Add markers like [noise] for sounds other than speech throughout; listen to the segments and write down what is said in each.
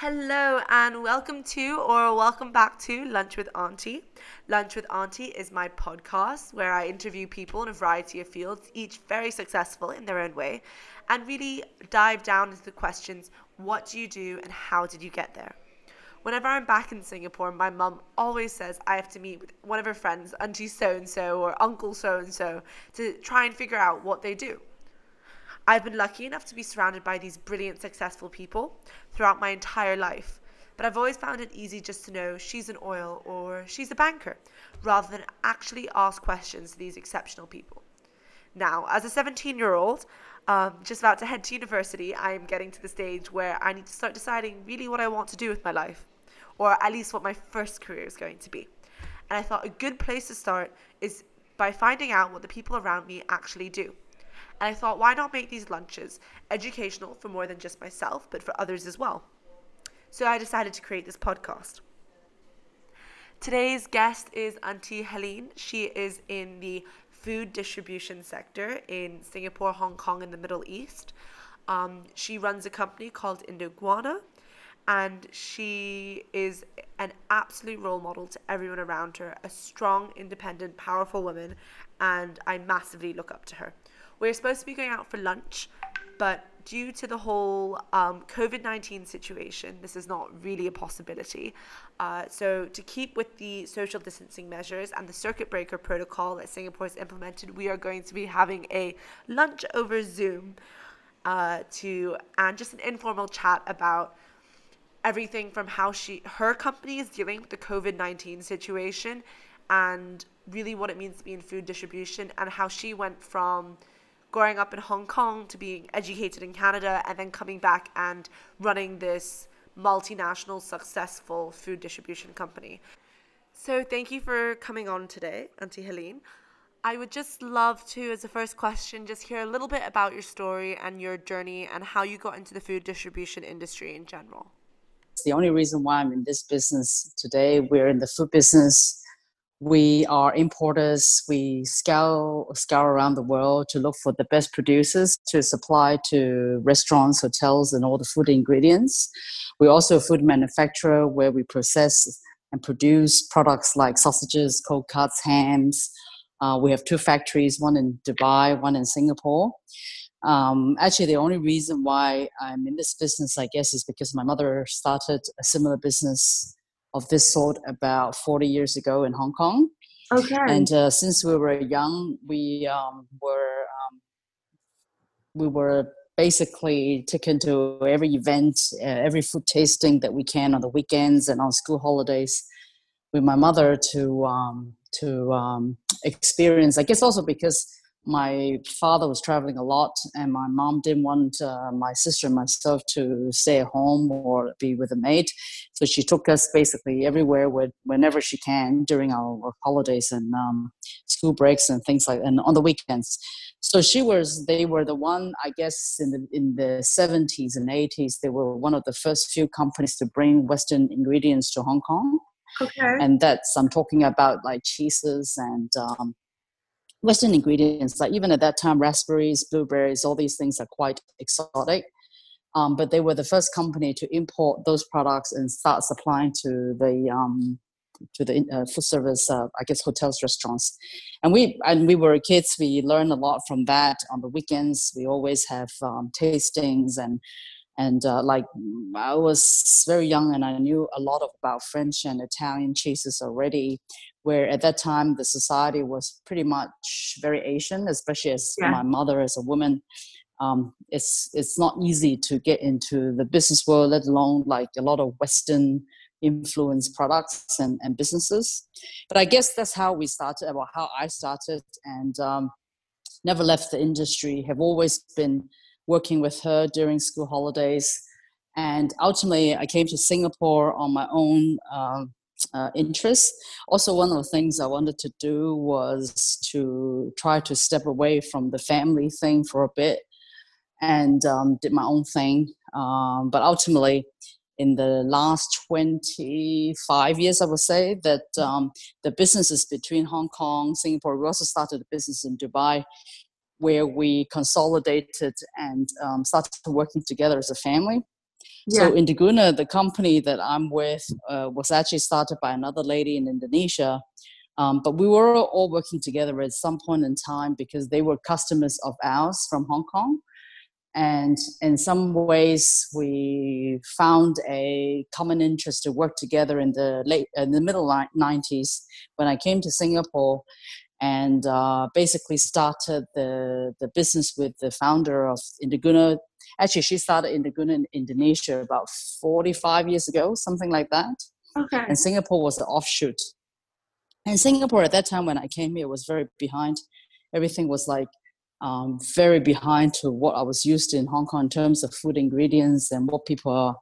Hello and welcome to or welcome back to Lunch with Auntie. Lunch with Auntie is my podcast where I interview people in a variety of fields, each very successful in their own way, and really dive down into the questions what do you do and how did you get there? Whenever I'm back in Singapore, my mum always says I have to meet with one of her friends, Auntie so and so or Uncle so and so, to try and figure out what they do. I've been lucky enough to be surrounded by these brilliant, successful people throughout my entire life. But I've always found it easy just to know she's an oil or she's a banker, rather than actually ask questions to these exceptional people. Now, as a 17 year old, um, just about to head to university, I am getting to the stage where I need to start deciding really what I want to do with my life, or at least what my first career is going to be. And I thought a good place to start is by finding out what the people around me actually do. And I thought, why not make these lunches educational for more than just myself, but for others as well? So I decided to create this podcast. Today's guest is Auntie Helene. She is in the food distribution sector in Singapore, Hong Kong, and the Middle East. Um, she runs a company called Indoguana, and she is an absolute role model to everyone around her, a strong, independent, powerful woman, and I massively look up to her. We're supposed to be going out for lunch, but due to the whole um, COVID 19 situation, this is not really a possibility. Uh, so, to keep with the social distancing measures and the circuit breaker protocol that Singapore has implemented, we are going to be having a lunch over Zoom uh, to and just an informal chat about everything from how she her company is dealing with the COVID 19 situation and really what it means to be in food distribution and how she went from growing up in Hong Kong to being educated in Canada and then coming back and running this multinational successful food distribution company. So thank you for coming on today, Auntie Helene. I would just love to, as a first question, just hear a little bit about your story and your journey and how you got into the food distribution industry in general. The only reason why I'm in this business today, we're in the food business we are importers. We scour, scour around the world to look for the best producers to supply to restaurants, hotels, and all the food ingredients. We're also a food manufacturer where we process and produce products like sausages, cold cuts, hams. Uh, we have two factories, one in Dubai, one in Singapore. Um, actually, the only reason why I'm in this business, I guess, is because my mother started a similar business of this sort about 40 years ago in Hong Kong. Okay. And uh, since we were young, we um, were um, we were basically taken to every event, uh, every food tasting that we can on the weekends and on school holidays with my mother to um, to um, experience. I guess also because my father was traveling a lot and my mom didn't want uh, my sister and myself to stay at home or be with a maid. So she took us basically everywhere with, whenever she can during our holidays and um, school breaks and things like and on the weekends. So she was they were the one i guess in the in the 70s and 80s they were one of the first few companies to bring western ingredients to hong kong. Okay. And that's i'm talking about like cheeses and um, Western ingredients, like even at that time, raspberries, blueberries, all these things are quite exotic. Um, but they were the first company to import those products and start supplying to the um, to the uh, food service, uh, I guess, hotels, restaurants. And we and we were kids. We learned a lot from that. On the weekends, we always have um, tastings and and uh, like I was very young and I knew a lot about French and Italian cheeses already where at that time the society was pretty much very Asian, especially as yeah. my mother as a woman. Um, it's it's not easy to get into the business world, let alone like a lot of Western influence products and, and businesses. But I guess that's how we started, or how I started, and um, never left the industry. Have always been working with her during school holidays, and ultimately I came to Singapore on my own. Uh, uh, interests. Also, one of the things I wanted to do was to try to step away from the family thing for a bit and um, did my own thing. Um, but ultimately, in the last 25 years, I would say that um, the businesses between Hong Kong, Singapore, we also started a business in Dubai where we consolidated and um, started working together as a family. Yeah. So Indoguna, the company that I'm with, uh, was actually started by another lady in Indonesia. Um, but we were all working together at some point in time because they were customers of ours from Hong Kong. And in some ways, we found a common interest to work together in the late, in the middle 90s when I came to Singapore and uh, basically started the, the business with the founder of Indoguna. Actually, she started in Indonesia about 45 years ago, something like that. Okay. And Singapore was the offshoot. And Singapore at that time when I came here was very behind. Everything was like um, very behind to what I was used to in Hong Kong in terms of food ingredients and what people are,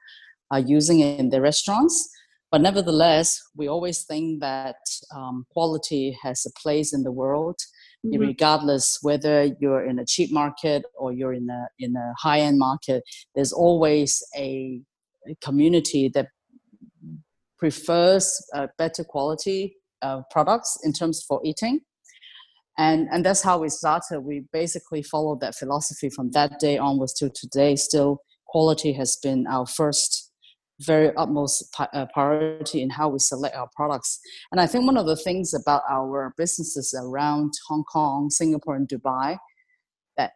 are using in their restaurants. But nevertheless, we always think that um, quality has a place in the world, mm-hmm. regardless whether you're in a cheap market or you're in a in a high end market. There's always a, a community that prefers uh, better quality uh, products in terms for eating. And, and that's how we started. We basically followed that philosophy from that day onwards to today. Still, quality has been our first very utmost uh, priority in how we select our products. And I think one of the things about our businesses around Hong Kong, Singapore, and Dubai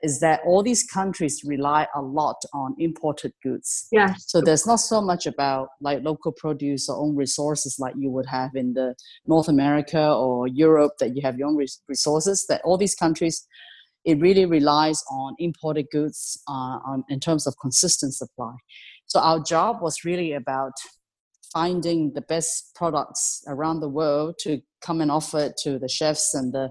is that all these countries rely a lot on imported goods. Yeah. So there's not so much about like local produce or own resources like you would have in the North America or Europe that you have your own resources. That all these countries, it really relies on imported goods uh, on, in terms of consistent supply. So our job was really about finding the best products around the world to come and offer it to the chefs and the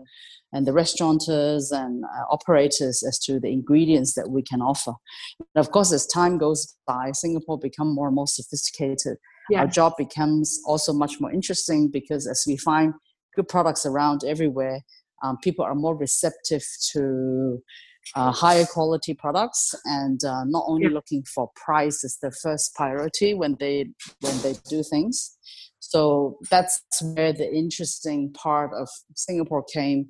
and the restaurateurs and uh, operators as to the ingredients that we can offer. And of course, as time goes by, Singapore become more and more sophisticated. Yeah. Our job becomes also much more interesting because as we find good products around everywhere, um, people are more receptive to uh, higher quality products and uh, not only yeah. looking for price as the first priority when they when they do things. So that's where the interesting part of singapore came.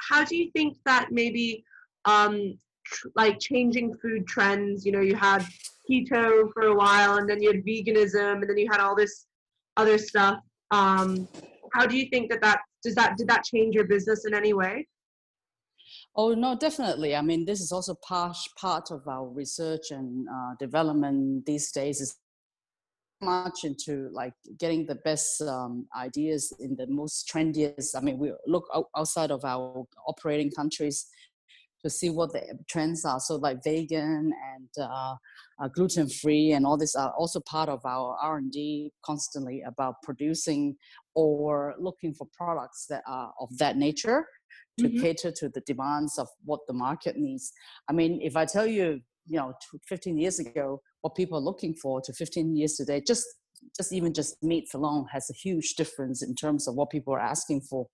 How do you think that maybe um tr- like changing food trends you know you had keto for a while and then you had veganism and then you had all this other stuff um how do you think that that does that did that change your business in any way Oh no, definitely. I mean, this is also part part of our research and uh, development these days. Is much into like getting the best um, ideas in the most trendiest. I mean, we look outside of our operating countries to see what the trends are. So like vegan and uh, uh, gluten free and all this are also part of our R and D constantly about producing or looking for products that are of that nature to mm-hmm. cater to the demands of what the market needs. I mean, if I tell you, you know, 15 years ago, what people are looking for to 15 years today, just just even just meats alone has a huge difference in terms of what people are asking for.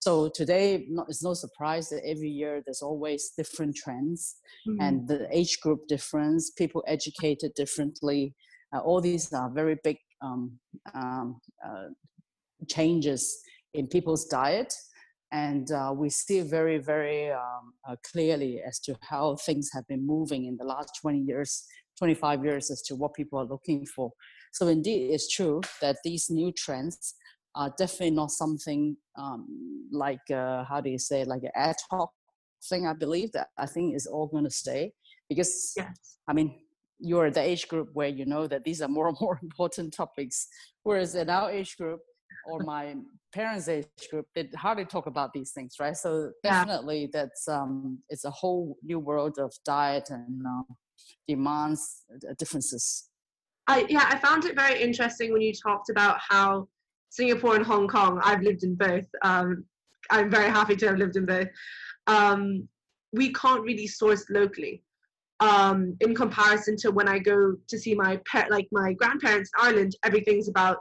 So today, it's no surprise that every year there's always different trends mm-hmm. and the age group difference, people educated differently. Uh, all these are very big um, um, uh, changes in people's diet and uh, we see very very um, uh, clearly as to how things have been moving in the last 20 years 25 years as to what people are looking for so indeed it's true that these new trends are definitely not something um, like uh, how do you say like an ad hoc thing i believe that i think is all going to stay because yes. i mean you're the age group where you know that these are more and [laughs] more important topics whereas in our age group or my parents' age group, they hardly talk about these things, right? So definitely, yeah. that's um, it's a whole new world of diet and uh, demands uh, differences. I yeah, I found it very interesting when you talked about how Singapore and Hong Kong. I've lived in both. Um, I'm very happy to have lived in both. Um, we can't really source locally. Um, in comparison to when I go to see my pet, like my grandparents in Ireland, everything's about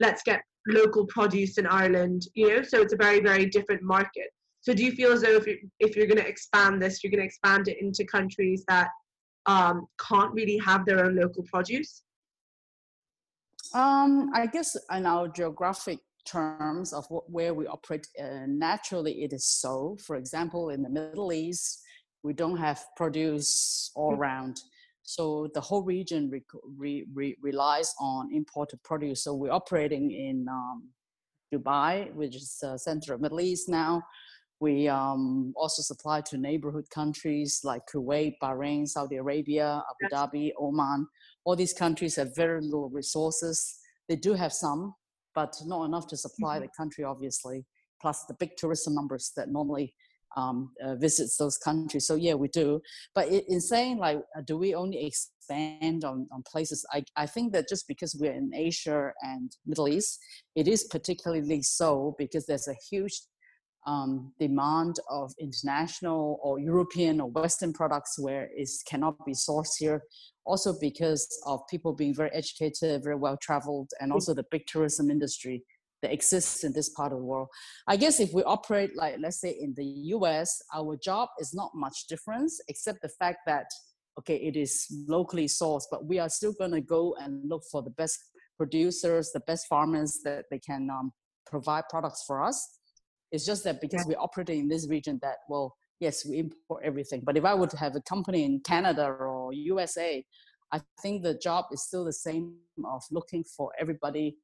let's get local produce in Ireland, you know, so it's a very, very different market. So do you feel as though if you're, if you're going to expand this, you're going to expand it into countries that um, can't really have their own local produce? Um, I guess in our geographic terms of what, where we operate, uh, naturally it is so. For example, in the Middle East, we don't have produce all mm. around. So the whole region re- re- re- relies on imported produce. So we're operating in um, Dubai, which is the center of Middle East now. We um, also supply to neighborhood countries like Kuwait, Bahrain, Saudi Arabia, Abu Dhabi, Oman. All these countries have very little resources. They do have some, but not enough to supply mm-hmm. the country, obviously. Plus the big tourism numbers that normally um, uh, visits those countries. So yeah, we do. But in saying like, uh, do we only expand on, on places? I, I think that just because we're in Asia and Middle East, it is particularly so because there's a huge um, demand of international or European or Western products where it cannot be sourced here. Also because of people being very educated, very well traveled, and also the big tourism industry that exists in this part of the world. I guess if we operate like let's say in the US, our job is not much difference except the fact that okay, it is locally sourced, but we are still going to go and look for the best producers, the best farmers that they can um, provide products for us. It's just that because yeah. we're operating in this region that well, yes, we import everything. But if I would have a company in Canada or USA, I think the job is still the same of looking for everybody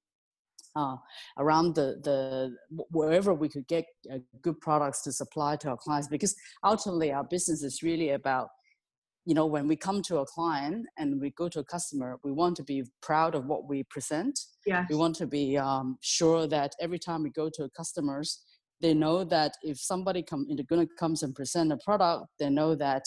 uh, around the, the wherever we could get uh, good products to supply to our clients because ultimately our business is really about you know when we come to a client and we go to a customer we want to be proud of what we present yeah we want to be um, sure that every time we go to customers they know that if somebody come into gonna comes and present a product they know that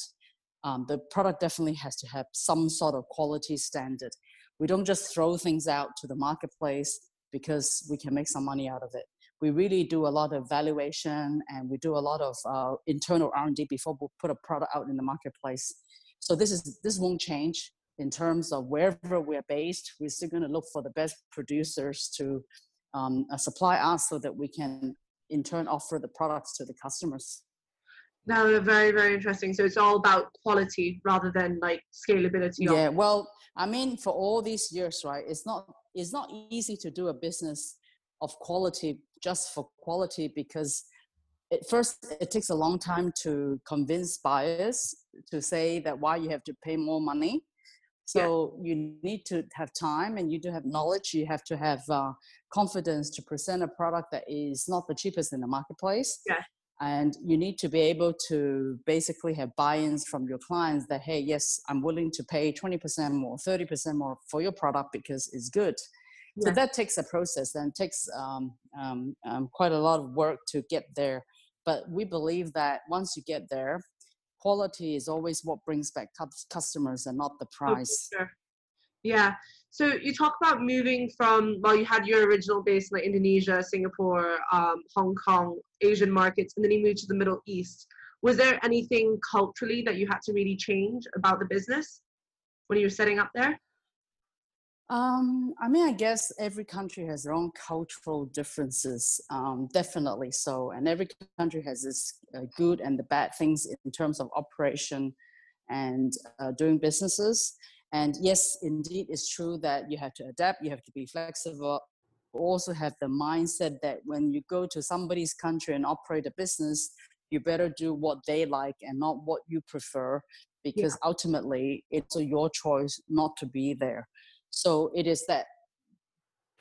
um, the product definitely has to have some sort of quality standard we don't just throw things out to the marketplace because we can make some money out of it. We really do a lot of valuation and we do a lot of uh, internal R&D before we put a product out in the marketplace. So this is this won't change in terms of wherever we're based. We're still going to look for the best producers to um, supply us so that we can in turn offer the products to the customers. Now, very very interesting. So it's all about quality rather than like scalability. Yeah, well, I mean, for all these years, right? It's not it's not easy to do a business of quality just for quality because at first it takes a long time to convince buyers to say that why you have to pay more money so yeah. you need to have time and you do have knowledge you have to have uh, confidence to present a product that is not the cheapest in the marketplace yeah. and you need to be able to basically have buy-ins from your clients that hey yes i'm willing to pay 20% more 30% more for your product because it's good yeah. so that takes a process and takes um, um, um, quite a lot of work to get there but we believe that once you get there quality is always what brings back customers and not the oh, price oh, sure. yeah so you talk about moving from well, you had your original base in like Indonesia, Singapore, um, Hong Kong, Asian markets, and then you moved to the Middle East. Was there anything culturally that you had to really change about the business when you were setting up there? Um, I mean, I guess every country has their own cultural differences, um, definitely so. And every country has its uh, good and the bad things in terms of operation and uh, doing businesses. And yes, indeed, it's true that you have to adapt, you have to be flexible, also have the mindset that when you go to somebody's country and operate a business, you better do what they like and not what you prefer, because yeah. ultimately it's your choice not to be there. So it is that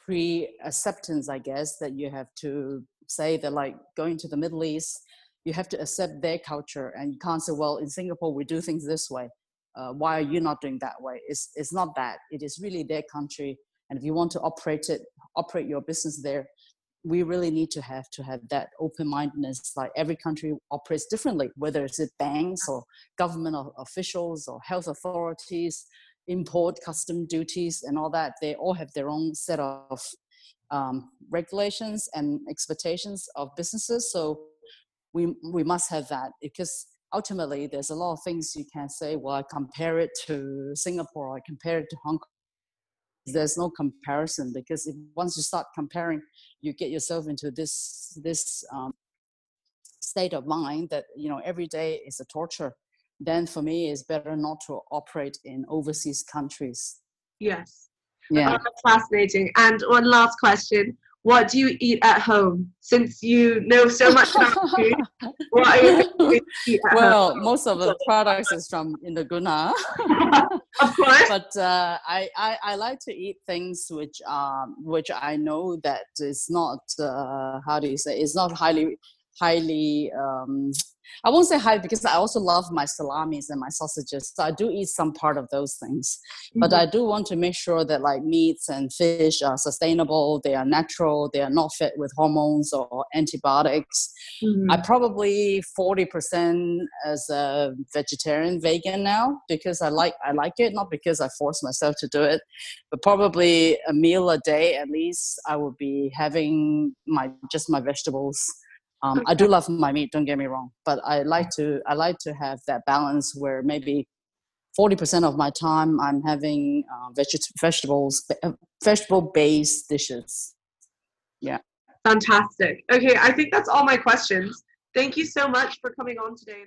pre acceptance, I guess, that you have to say that, like going to the Middle East, you have to accept their culture and you can't say, well, in Singapore, we do things this way uh, why are you not doing that way? It's, it's not that. It is really their country. And if you want to operate it, operate your business there, we really need to have to have that open-mindedness. Like every country operates differently, whether it's banks or government officials or health authorities, import custom duties and all that. They all have their own set of um, regulations and expectations of businesses. So we we must have that because ultimately there's a lot of things you can say well i compare it to singapore i compare it to hong kong there's no comparison because if, once you start comparing you get yourself into this this um, state of mind that you know every day is a torture then for me it's better not to operate in overseas countries yes yeah oh, fascinating and one last question what do you eat at home? Since you know so much about food, [laughs] what are you eat at well, home? most of the products is from Indoguna. [laughs] of course. But uh, I, I, I like to eat things which um which I know that is not uh, how do you say it's not highly highly um I won't say high because I also love my salamis and my sausages. So I do eat some part of those things. Mm-hmm. But I do want to make sure that like meats and fish are sustainable, they are natural, they are not fed with hormones or antibiotics. Mm-hmm. I probably 40% as a vegetarian vegan now because I like I like it, not because I force myself to do it, but probably a meal a day at least I would be having my just my vegetables um, I do love my meat. Don't get me wrong, but I like to I like to have that balance where maybe forty percent of my time I'm having uh, veg- vegetables uh, vegetable based dishes. Yeah. Fantastic. Okay, I think that's all my questions. Thank you so much for coming on today.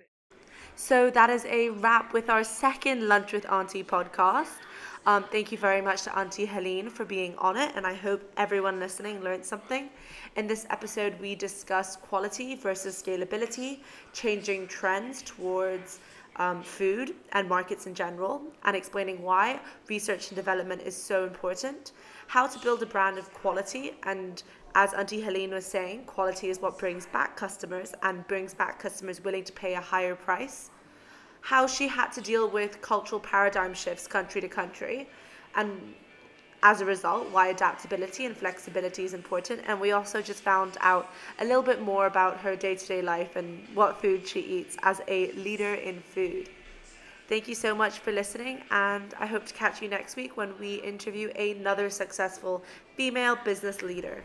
So that is a wrap with our second Lunch with Auntie podcast. Um, thank you very much to Auntie Helene for being on it, and I hope everyone listening learned something. In this episode, we discussed quality versus scalability, changing trends towards um, food and markets in general, and explaining why research and development is so important, how to build a brand of quality, and as Auntie Helene was saying, quality is what brings back customers and brings back customers willing to pay a higher price how she had to deal with cultural paradigm shifts country to country and as a result why adaptability and flexibility is important. And we also just found out a little bit more about her day-to-day life and what food she eats as a leader in food. Thank you so much for listening and i hope to catch you next week when we interview another successful female business leader